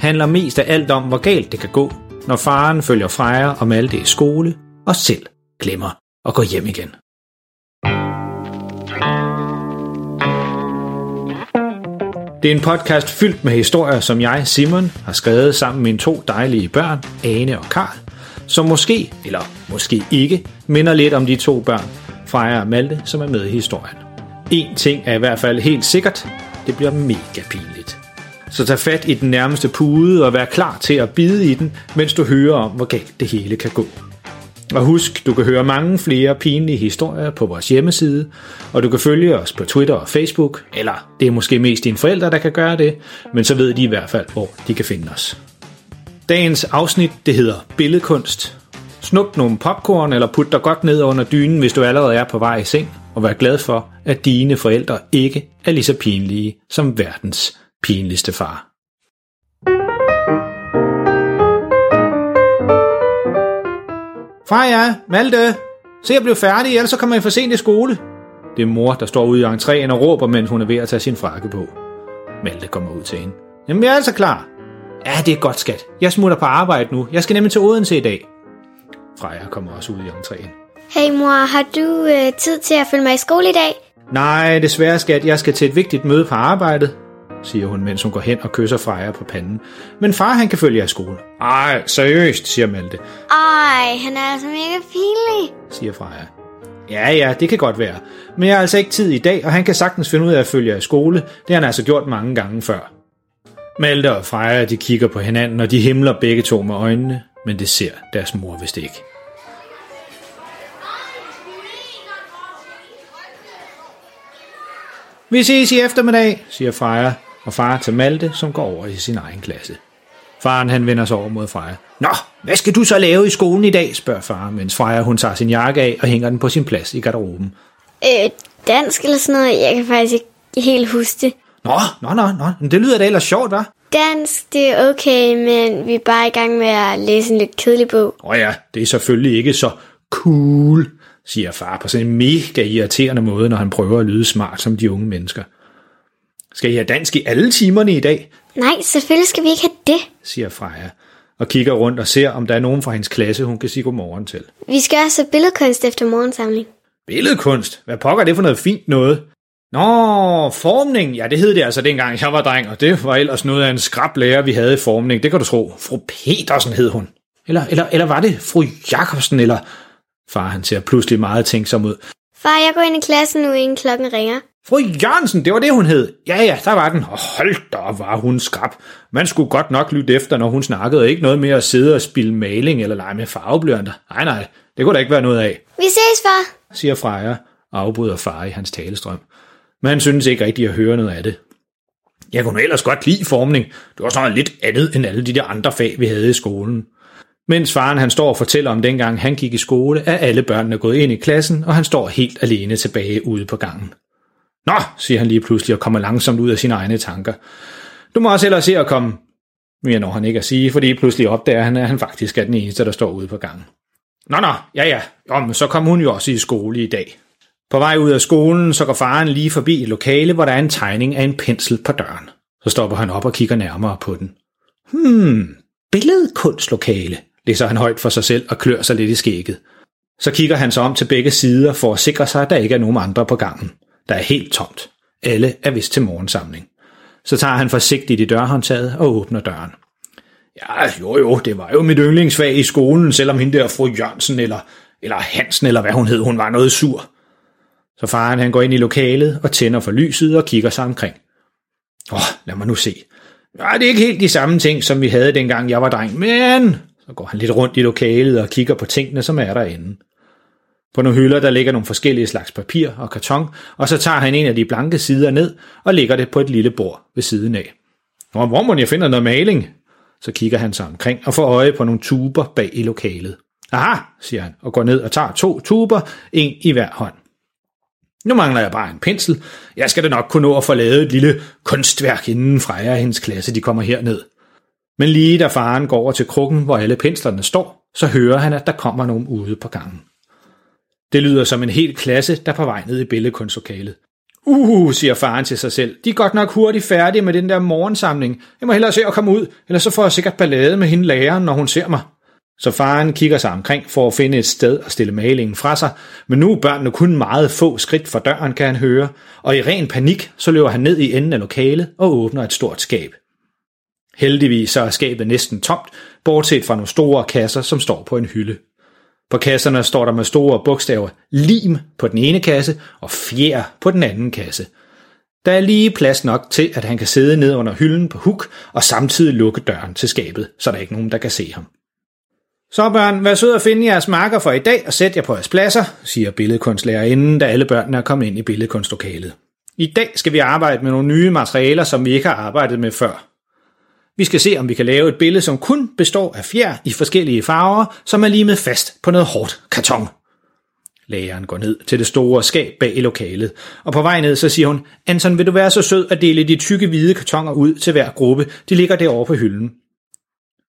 handler mest af alt om, hvor galt det kan gå, når faren følger Freja og Malte i skole og selv glemmer at gå hjem igen. Det er en podcast fyldt med historier, som jeg, Simon, har skrevet sammen med mine to dejlige børn, Ane og Karl, som måske, eller måske ikke, minder lidt om de to børn, Freja og Malte, som er med i historien. En ting er i hvert fald helt sikkert, det bliver mega pinligt. Så tag fat i den nærmeste pude og vær klar til at bide i den, mens du hører om, hvor galt det hele kan gå. Og husk, du kan høre mange flere pinlige historier på vores hjemmeside, og du kan følge os på Twitter og Facebook, eller det er måske mest dine forældre, der kan gøre det, men så ved de i hvert fald, hvor de kan finde os. Dagens afsnit, det hedder Billedkunst. Snup nogle popcorn eller put dig godt ned under dynen, hvis du allerede er på vej i seng, og vær glad for, at dine forældre ikke er lige så pinlige som verdens pinligste far. Freja, Malte, se at blive færdig, ellers så kommer I for sent i skole. Det er mor, der står ude i entréen og råber, mens hun er ved at tage sin frakke på. Malte kommer ud til hende. Jamen, jeg er altså klar. Ja, det er godt, skat. Jeg smutter på arbejde nu. Jeg skal nemlig til Odense i dag. Freja kommer også ud i entréen. Hey mor, har du øh, tid til at følge mig i skole i dag? Nej, desværre skat, jeg skal til et vigtigt møde på arbejdet, siger hun, mens hun går hen og kysser Freja på panden. Men far, han kan følge jer i skole. Ej, seriøst, siger Malte, Ej, han er altså mega pinlig. siger Freja. Ja, ja, det kan godt være. Men jeg har altså ikke tid i dag, og han kan sagtens finde ud af at følge jer i skole. Det har han altså gjort mange gange før. Malte og Freja, de kigger på hinanden, og de himler begge to med øjnene, men det ser deres mor vist ikke. Vi ses i eftermiddag, siger Freja, og far til Malte, som går over i sin egen klasse. Faren han vender sig over mod Freja. Nå, hvad skal du så lave i skolen i dag, spørger far, mens Freja hun tager sin jakke af og hænger den på sin plads i garderoben. Øh, dansk eller sådan noget, jeg kan faktisk ikke helt huske det. Nå, nå, nå, nå, men det lyder da ellers sjovt, hva'? Dansk, det er okay, men vi er bare i gang med at læse en lidt kedelig bog. Åh oh ja, det er selvfølgelig ikke så cool, siger far på sådan en mega irriterende måde, når han prøver at lyde smart som de unge mennesker. Skal I have dansk i alle timerne i dag? Nej, selvfølgelig skal vi ikke have det. siger Freja, og kigger rundt og ser, om der er nogen fra hendes klasse, hun kan sige godmorgen til. Vi skal også have billedkunst efter morgensamling. Billedkunst? Hvad pokker er det for noget fint noget? Nå, formning. Ja, det hed det altså dengang jeg var dreng, og det var ellers noget af en skrablærer, vi havde i formning. Det kan du tro. Fru Petersen hed hun. Eller, eller, eller var det fru Jacobsen, eller... Far, han ser pludselig meget tænksom ud. Far, jeg går ind i klassen nu, inden klokken ringer. Fru Jørgensen, det var det, hun hed. Ja, ja, der var den. Og hold da, var hun skrab. Man skulle godt nok lytte efter, når hun snakkede, ikke noget med at sidde og spille maling eller lege med farveblyanter. Nej, nej, det kunne da ikke være noget af, Vi ses, far. siger Freja og afbryder far i hans talestrøm. Men han synes ikke rigtigt at høre noget af det. Jeg kunne ellers godt lide formning. Det var sådan lidt andet end alle de der andre fag, vi havde i skolen. Mens faren han står og fortæller om dengang han gik i skole, er alle børnene gået ind i klassen, og han står helt alene tilbage ude på gangen. Nå, siger han lige pludselig og kommer langsomt ud af sine egne tanker. Du må også ellers se at komme, mere når han ikke at sige, fordi pludselig opdager han, at han faktisk er den eneste, der står ude på gangen. Nå, nå, ja, ja, jo, men så kom hun jo også i skole i dag. På vej ud af skolen, så går faren lige forbi et lokale, hvor der er en tegning af en pensel på døren. Så stopper han op og kigger nærmere på den. Hmm, billedkunstlokale, læser han højt for sig selv og klør sig lidt i skægget. Så kigger han sig om til begge sider for at sikre sig, at der ikke er nogen andre på gangen. Der er helt tomt. Alle er vist til morgensamling. Så tager han forsigtigt i dørhåndtaget og åbner døren. Ja, jo jo, det var jo mit yndlingsfag i skolen, selvom hende der fru Jørgensen eller, eller Hansen, eller hvad hun hed, hun var noget sur. Så faren han går ind i lokalet og tænder for lyset og kigger sig omkring. Åh, lad mig nu se. Ja, det er ikke helt de samme ting, som vi havde dengang jeg var dreng, men... Så går han lidt rundt i lokalet og kigger på tingene, som er derinde. På nogle hylder, der ligger nogle forskellige slags papir og karton, og så tager han en af de blanke sider ned og lægger det på et lille bord ved siden af. Nå, hvor må jeg finder noget maling? Så kigger han sig omkring og får øje på nogle tuber bag i lokalet. Aha, siger han, og går ned og tager to tuber, en i hver hånd. Nu mangler jeg bare en pensel. Jeg skal da nok kunne nå at få lavet et lille kunstværk inden Freja og hendes klasse, de kommer herned. Men lige da faren går over til krukken, hvor alle penslerne står, så hører han, at der kommer nogen ude på gangen. Det lyder som en hel klasse, der er på vej ned i billedkunstlokalet. Uh, siger faren til sig selv. De er godt nok hurtigt færdige med den der morgensamling. Jeg må hellere se at komme ud, eller så får jeg sikkert ballade med hende læreren, når hun ser mig. Så faren kigger sig omkring for at finde et sted at stille malingen fra sig, men nu er børnene kun meget få skridt fra døren, kan han høre, og i ren panik, så løber han ned i enden af lokalet og åbner et stort skab. Heldigvis så er skabet næsten tomt, bortset fra nogle store kasser, som står på en hylde. På kasserne står der med store bogstaver lim på den ene kasse og fjer på den anden kasse. Der er lige plads nok til, at han kan sidde ned under hylden på huk og samtidig lukke døren til skabet, så der er ikke nogen, der kan se ham. Så børn, vær sød at finde jeres marker for i dag og sæt jer på jeres pladser, siger billedkunstlærerinden, da alle børnene er kommet ind i billedkunstlokalet. I dag skal vi arbejde med nogle nye materialer, som vi ikke har arbejdet med før. Vi skal se, om vi kan lave et billede, som kun består af fjer i forskellige farver, som er limet fast på noget hårdt karton. Læreren går ned til det store skab bag i lokalet, og på vej ned så siger hun, Anton, vil du være så sød at dele de tykke hvide kartoner ud til hver gruppe? De ligger derovre på hylden.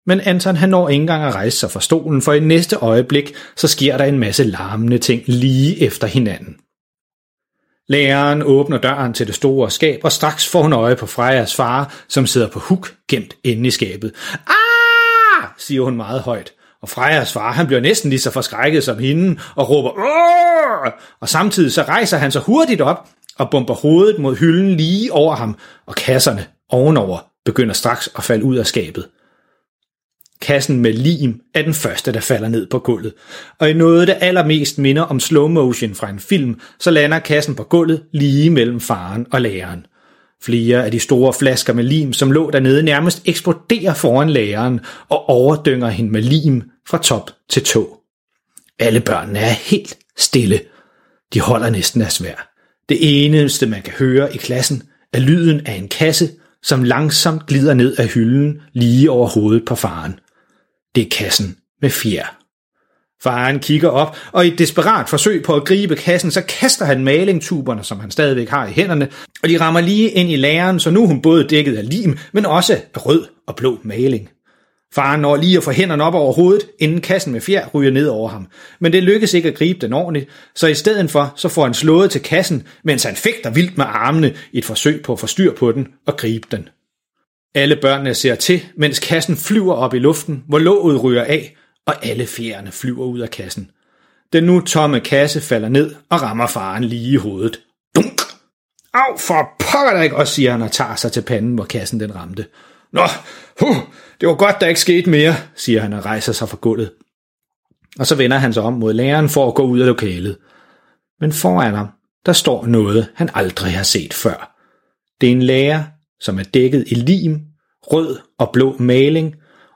Men Anton han når ikke engang at rejse sig fra stolen, for i næste øjeblik så sker der en masse larmende ting lige efter hinanden. Læreren åbner døren til det store skab, og straks får hun øje på Frejas far, som sidder på huk gemt inde i skabet. Ah! siger hun meget højt. Og Frejas far, han bliver næsten lige så forskrækket som hende, og råber Åh! Og samtidig så rejser han sig hurtigt op, og bomber hovedet mod hylden lige over ham, og kasserne ovenover begynder straks at falde ud af skabet. Kassen med lim er den første, der falder ned på gulvet. Og i noget, der allermest minder om slow motion fra en film, så lander kassen på gulvet lige mellem faren og læreren. Flere af de store flasker med lim, som lå dernede, nærmest eksploderer foran læreren og overdynger hende med lim fra top til tå. Alle børnene er helt stille. De holder næsten af svær. Det eneste, man kan høre i klassen, er lyden af en kasse, som langsomt glider ned af hylden lige over hovedet på faren. Det er kassen med fjer. Faren kigger op, og i et desperat forsøg på at gribe kassen, så kaster han malingtuberne, som han stadigvæk har i hænderne, og de rammer lige ind i læreren, så nu er hun både dækket af lim, men også af rød og blå maling. Faren når lige at få hænderne op over hovedet, inden kassen med fjer ryger ned over ham. Men det lykkes ikke at gribe den ordentligt, så i stedet for, så får han slået til kassen, mens han fægter vildt med armene i et forsøg på at få styr på den og gribe den. Alle børnene ser til, mens kassen flyver op i luften, hvor låget ryger af, og alle fjerne flyver ud af kassen. Den nu tomme kasse falder ned og rammer faren lige i hovedet. Dunk! Au, for pokker der ikke også, siger han og tager sig til panden, hvor kassen den ramte. Nå, huh, det var godt, der ikke skete mere, siger han og rejser sig fra gulvet. Og så vender han sig om mod læreren for at gå ud af lokalet. Men foran ham, der står noget, han aldrig har set før. Det er en lærer, som er dækket i lim, rød og blå maling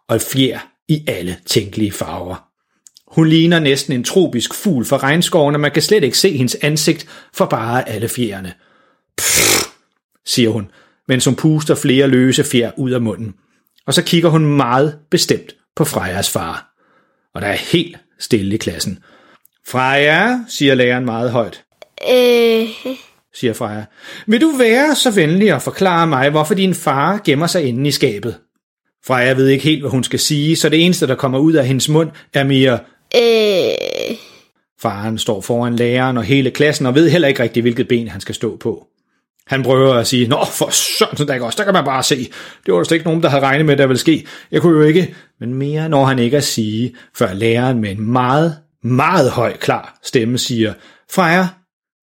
og fjer i alle tænkelige farver. Hun ligner næsten en tropisk fugl fra regnskoven, og man kan slet ikke se hendes ansigt for bare alle fjerne. Pff, siger hun, mens hun puster flere løse fjer ud af munden. Og så kigger hun meget bestemt på Frejas far. Og der er helt stille i klassen. Freja, siger læreren meget højt. Øh, siger Freja. Vil du være så venlig at forklare mig, hvorfor din far gemmer sig inde i skabet? Freja ved ikke helt, hvad hun skal sige, så det eneste, der kommer ud af hendes mund, er mere... øh, Faren står foran læreren og hele klassen og ved heller ikke rigtig, hvilket ben han skal stå på. Han prøver at sige, Nå, for sådan der også, der kan man bare se. Det var der slet ikke nogen, der havde regnet med, der ville ske. Jeg kunne jo ikke. Men mere når han ikke at sige, før læreren med en meget, meget høj klar stemme siger, Freja,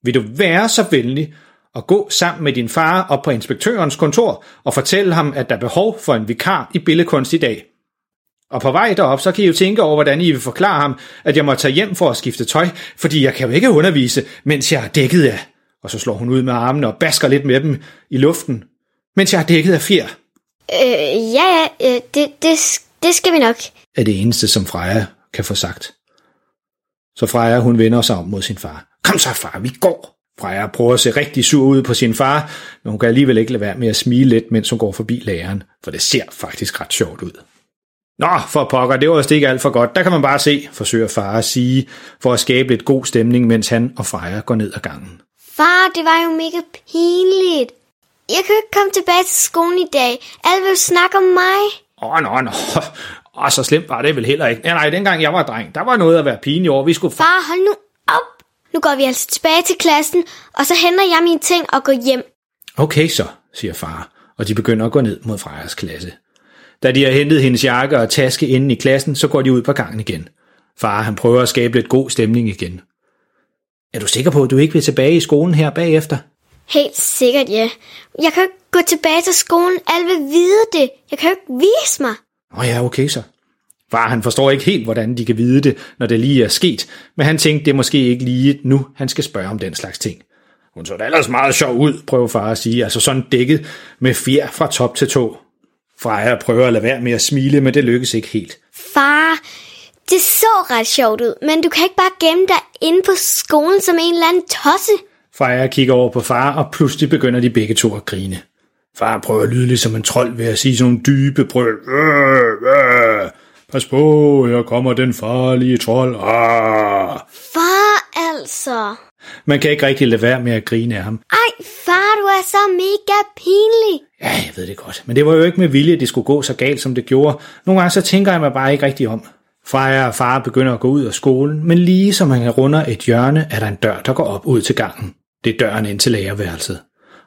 vil du være så venlig at gå sammen med din far op på inspektørens kontor og fortælle ham, at der er behov for en vikar i billedkunst i dag? Og på vej derop, så kan I jo tænke over, hvordan I vil forklare ham, at jeg må tage hjem for at skifte tøj, fordi jeg kan jo ikke undervise, mens jeg er dækket af. Og så slår hun ud med armene og basker lidt med dem i luften, mens jeg er dækket af fjer. Øh, ja, ja, øh, det, det, det skal vi nok. Er det eneste, som Freja kan få sagt. Så Freja, hun vender sig om mod sin far. Kom så, far, vi går. Freja prøver at se rigtig sur ud på sin far, men hun kan alligevel ikke lade være med at smile lidt, mens hun går forbi læreren, for det ser faktisk ret sjovt ud. Nå, for pokker, det var vist ikke alt for godt. Der kan man bare se, forsøger far at sige, for at skabe lidt god stemning, mens han og Freja går ned ad gangen. Far, det var jo mega pinligt. Jeg kan ikke komme tilbage til skolen i dag. Alle vil snakke om mig. Åh, oh, nå, nå. Åh, så slemt var det vel heller ikke. Nej, nej, dengang jeg var dreng, der var noget at være pinlig over. Vi skulle... Far, hold nu op. Nu går vi altså tilbage til klassen, og så henter jeg mine ting og går hjem. Okay så, siger far, og de begynder at gå ned mod Frejas klasse. Da de har hentet hendes jakke og taske inde i klassen, så går de ud på gangen igen. Far, han prøver at skabe lidt god stemning igen. Er du sikker på, at du ikke vil tilbage i skolen her bagefter? Helt sikkert, ja. Jeg kan ikke gå tilbage til skolen. Alle vil vide det. Jeg kan ikke vise mig. Nå ja, okay så. Far, han forstår ikke helt, hvordan de kan vide det, når det lige er sket, men han tænkte, det er måske ikke lige nu, han skal spørge om den slags ting. Hun så da ellers meget sjov ud, prøver far at sige, altså sådan dækket med fjer fra top til tå. Freja prøver at lade være med at smile, men det lykkes ikke helt. Far, det så ret sjovt ud, men du kan ikke bare gemme dig inde på skolen som en eller anden tosse. Freja kigger over på far, og pludselig begynder de begge to at grine. Far prøver at lyde ligesom en trold ved at sige sådan nogle dybe brøl. Øh, øh. Pas på, her kommer den farlige trold. Ah. Far altså. Man kan ikke rigtig lade være med at grine af ham. Ej, far, du er så mega pinlig. Ja, jeg ved det godt. Men det var jo ikke med vilje, at det skulle gå så galt, som det gjorde. Nogle gange så tænker jeg mig bare ikke rigtig om. Freja og far begynder at gå ud af skolen, men lige som han runder et hjørne, er der en dør, der går op ud til gangen. Det er døren ind til lærerværelset.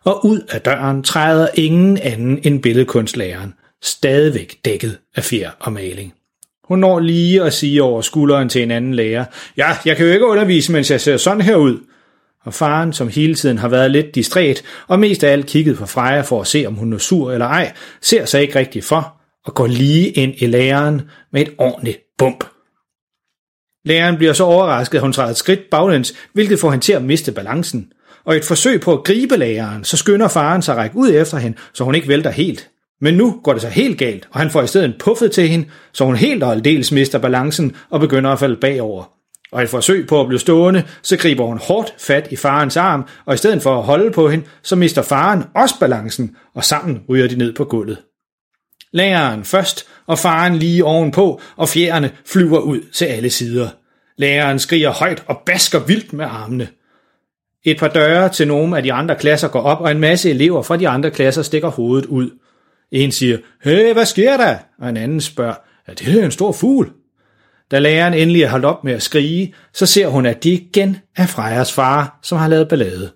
Og ud af døren træder ingen anden end billedkunstlæreren, stadigvæk dækket af fjer og maling. Hun når lige at sige over skulderen til en anden lærer, ja, jeg kan jo ikke undervise, mens jeg ser sådan her ud. Og faren, som hele tiden har været lidt distræt, og mest af alt kigget på Freja for at se, om hun er sur eller ej, ser sig ikke rigtig for, og går lige ind i læreren med et ordentligt bump. Læreren bliver så overrasket, at hun træder et skridt baglæns, hvilket får hende til at miste balancen. Og et forsøg på at gribe læreren, så skynder faren sig at række ud efter hende, så hun ikke vælter helt. Men nu går det så helt galt, og han får i stedet puffet til hende, så hun helt og aldeles mister balancen og begynder at falde bagover. Og et forsøg på at blive stående, så griber hun hårdt fat i farens arm, og i stedet for at holde på hende, så mister faren også balancen, og sammen ryger de ned på gulvet. Læreren først, og faren lige ovenpå, og fjerne flyver ud til alle sider. Læreren skriger højt og basker vildt med armene. Et par døre til nogle af de andre klasser går op, og en masse elever fra de andre klasser stikker hovedet ud. En siger, hey, hvad sker der? Og en anden spørger, er det en stor fugl? Da læreren endelig er holdt op med at skrige, så ser hun, at det igen er Frejas far, som har lavet ballade.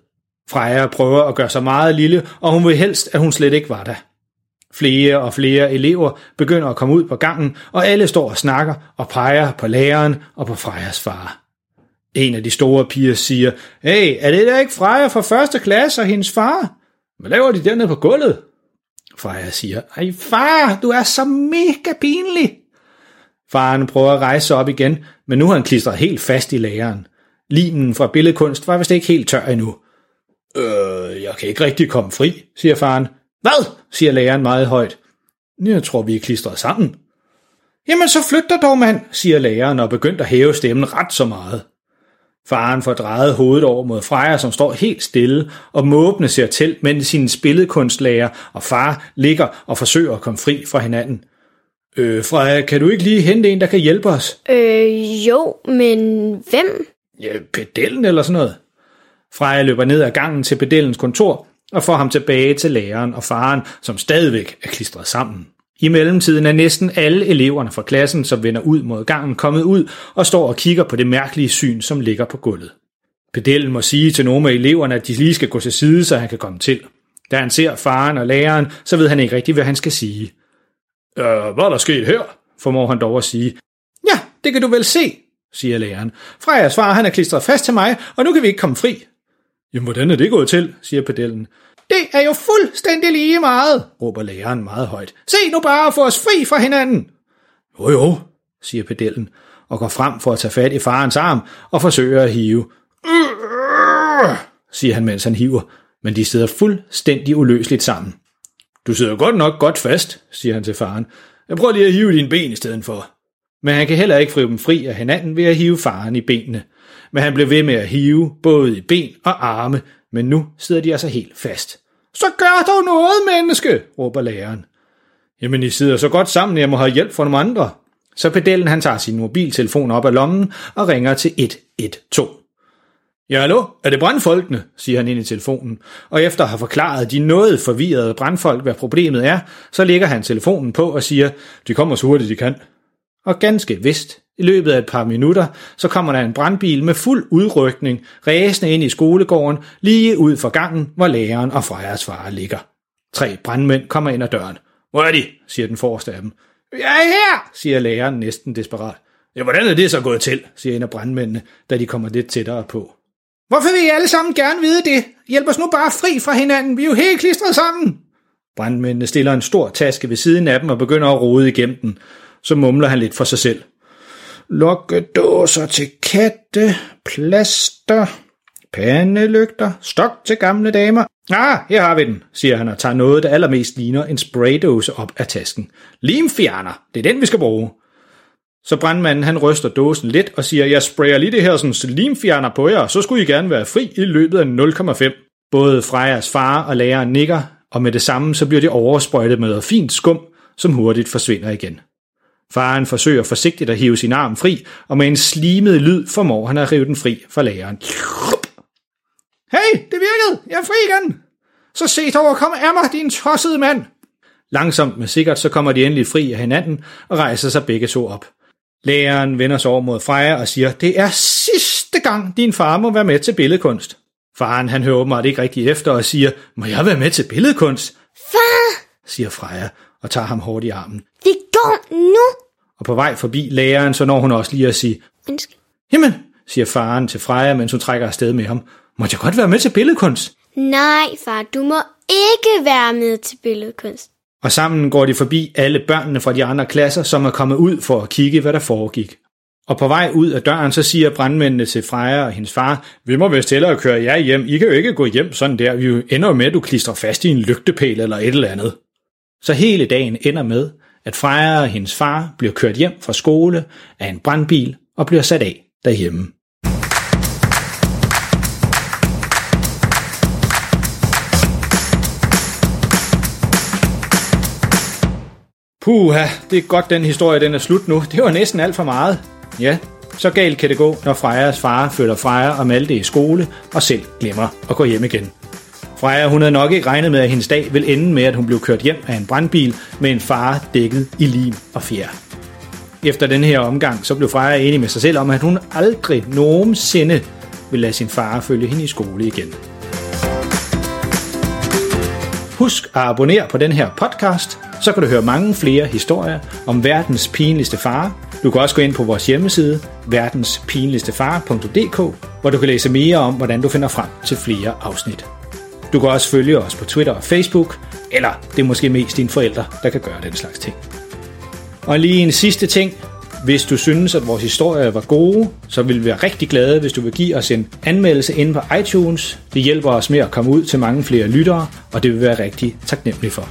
Freja prøver at gøre sig meget lille, og hun vil helst, at hun slet ikke var der. Flere og flere elever begynder at komme ud på gangen, og alle står og snakker og peger på læreren og på Frejas far. En af de store piger siger, Hey, er det der ikke Freja fra første klasse og hendes far? Hvad laver de dernede på gulvet? Freja siger, Ej far, du er så mega pinlig. Faren prøver at rejse sig op igen, men nu har han klistret helt fast i læreren. Limen fra billedkunst var vist ikke helt tør endnu. Øh, jeg kan ikke rigtig komme fri, siger faren. Hvad? siger læreren meget højt. Jeg tror, vi er klistret sammen. Jamen så flyt dig dog, mand, siger læreren og begyndte at hæve stemmen ret så meget. Faren får drejet hovedet over mod Freja, som står helt stille og måbende ser til, mens sin billedkunstlærer og far ligger og forsøger at komme fri fra hinanden. Øh, Freja, kan du ikke lige hente en, der kan hjælpe os? Øh, jo, men hvem? Ja, pedellen eller sådan noget. Freja løber ned ad gangen til pedellens kontor og får ham tilbage til læreren og faren, som stadigvæk er klistret sammen. I mellemtiden er næsten alle eleverne fra klassen, som vender ud mod gangen, kommet ud og står og kigger på det mærkelige syn, som ligger på gulvet. Pedellen må sige til nogle af eleverne, at de lige skal gå til side, så han kan komme til. Da han ser faren og læreren, så ved han ikke rigtigt, hvad han skal sige. Øh, hvad er der sket her? formår han dog at sige. Ja, det kan du vel se, siger læreren. Frejas far, han er klistret fast til mig, og nu kan vi ikke komme fri. Jamen, hvordan er det gået til, siger pedellen. Det er jo fuldstændig lige meget, råber læreren meget højt. Se nu bare at få os fri fra hinanden. Jo jo, siger pedellen, og går frem for at tage fat i farens arm og forsøger at hive. siger han, mens han hiver, men de sidder fuldstændig uløseligt sammen. Du sidder godt nok godt fast, siger han til faren. Jeg prøver lige at hive dine ben i stedet for. Men han kan heller ikke fri dem fri af hinanden ved at hive faren i benene. Men han blev ved med at hive både i ben og arme, men nu sidder de altså helt fast. Så gør dog noget, menneske, råber læreren. Jamen, I sidder så godt sammen, jeg må have hjælp fra nogle andre. Så pedellen han tager sin mobiltelefon op af lommen og ringer til 112. Ja, hallo, er det brandfolkene, siger han ind i telefonen, og efter at have forklaret de noget forvirrede brandfolk, hvad problemet er, så lægger han telefonen på og siger, de kommer så hurtigt de kan. Og ganske vist, i løbet af et par minutter, så kommer der en brandbil med fuld udrykning, ræsende ind i skolegården, lige ud for gangen, hvor læreren og Frejas far ligger. Tre brandmænd kommer ind ad døren. Hvor er de? siger den forreste af dem. Jeg er her, siger læreren næsten desperat. Ja, hvordan er det så gået til, siger en af brandmændene, da de kommer lidt tættere på. Hvorfor vil I alle sammen gerne vide det? Hjælp os nu bare fri fra hinanden, vi er jo helt klistret sammen. Brandmændene stiller en stor taske ved siden af dem og begynder at rode igennem den. Så mumler han lidt for sig selv. Lokkedåser til katte, plaster, pandelygter, stok til gamle damer. Ah, her har vi den, siger han og tager noget, der allermest ligner en spraydåse op af tasken. Limfjerner, det er den, vi skal bruge. Så brandmanden han ryster dåsen lidt og siger, jeg sprayer lige det her sådan limfjerner på jer, så skulle I gerne være fri i løbet af 0,5. Både Frejas far og læreren nikker, og med det samme så bliver de oversprøjtet med fint skum, som hurtigt forsvinder igen. Faren forsøger forsigtigt at hive sin arm fri, og med en slimet lyd formår han at rive den fri fra læreren. Hey, det virkede! Jeg er fri igen! Så se dog kom af mig, din tossede mand! Langsomt men sikkert så kommer de endelig fri af hinanden og rejser sig begge to op. Læreren vender sig over mod Freja og siger, det er sidste gang, din far må være med til billedkunst. Faren han hører åbenbart ikke rigtig efter og siger, må jeg være med til billedkunst? Far, siger Freja og tager ham hårdt i armen. vi går nu. Og på vej forbi læreren, så når hun også lige at sige, Ønske. Jamen, siger faren til Freja, mens hun trækker afsted med ham. Må jeg godt være med til billedkunst? Nej, far, du må ikke være med til billedkunst. Og sammen går de forbi alle børnene fra de andre klasser, som er kommet ud for at kigge, hvad der foregik. Og på vej ud af døren, så siger brandmændene til Freja og hendes far, vi må vist hellere køre jer hjem. I kan jo ikke gå hjem sådan der. Vi ender jo med, at du klistrer fast i en lygtepæl eller et eller andet. Så hele dagen ender med, at Freja og hendes far bliver kørt hjem fra skole af en brandbil og bliver sat af derhjemme. Puha, det er godt, den historie den er slut nu. Det var næsten alt for meget. Ja, så galt kan det gå, når Frejas far følger Freja og Malte i skole og selv glemmer at gå hjem igen. Freja hun havde nok ikke regnet med, at hendes dag ville ende med, at hun blev kørt hjem af en brandbil med en far dækket i lim og fjer. Efter den her omgang, så blev Freja enig med sig selv om, at hun aldrig nogensinde vil lade sin far følge hende i skole igen. Husk at abonnere på den her podcast, så kan du høre mange flere historier om verdens pinligste far. Du kan også gå ind på vores hjemmeside, verdenspinligstefar.dk, hvor du kan læse mere om, hvordan du finder frem til flere afsnit. Du kan også følge os på Twitter og Facebook, eller det er måske mest dine forældre, der kan gøre den slags ting. Og lige en sidste ting. Hvis du synes, at vores historier var gode, så vil vi være rigtig glade, hvis du vil give os en anmeldelse inde på iTunes. Det hjælper os med at komme ud til mange flere lyttere, og det vil vi være rigtig taknemmelig for.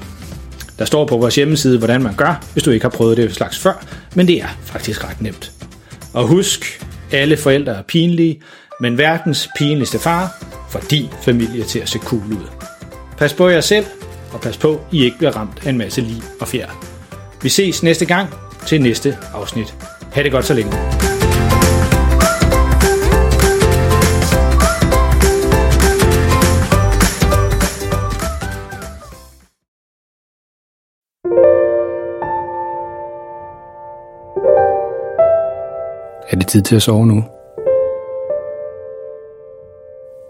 Der står på vores hjemmeside, hvordan man gør, hvis du ikke har prøvet det slags før, men det er faktisk ret nemt. Og husk, alle forældre er pinlige, men verdens pinligste far for din familie til at se cool ud. Pas på jer selv, og pas på, I ikke bliver ramt af en masse liv og fjer. Vi ses næste gang til næste afsnit. Ha' det godt så længe. Er det tid til at sove nu?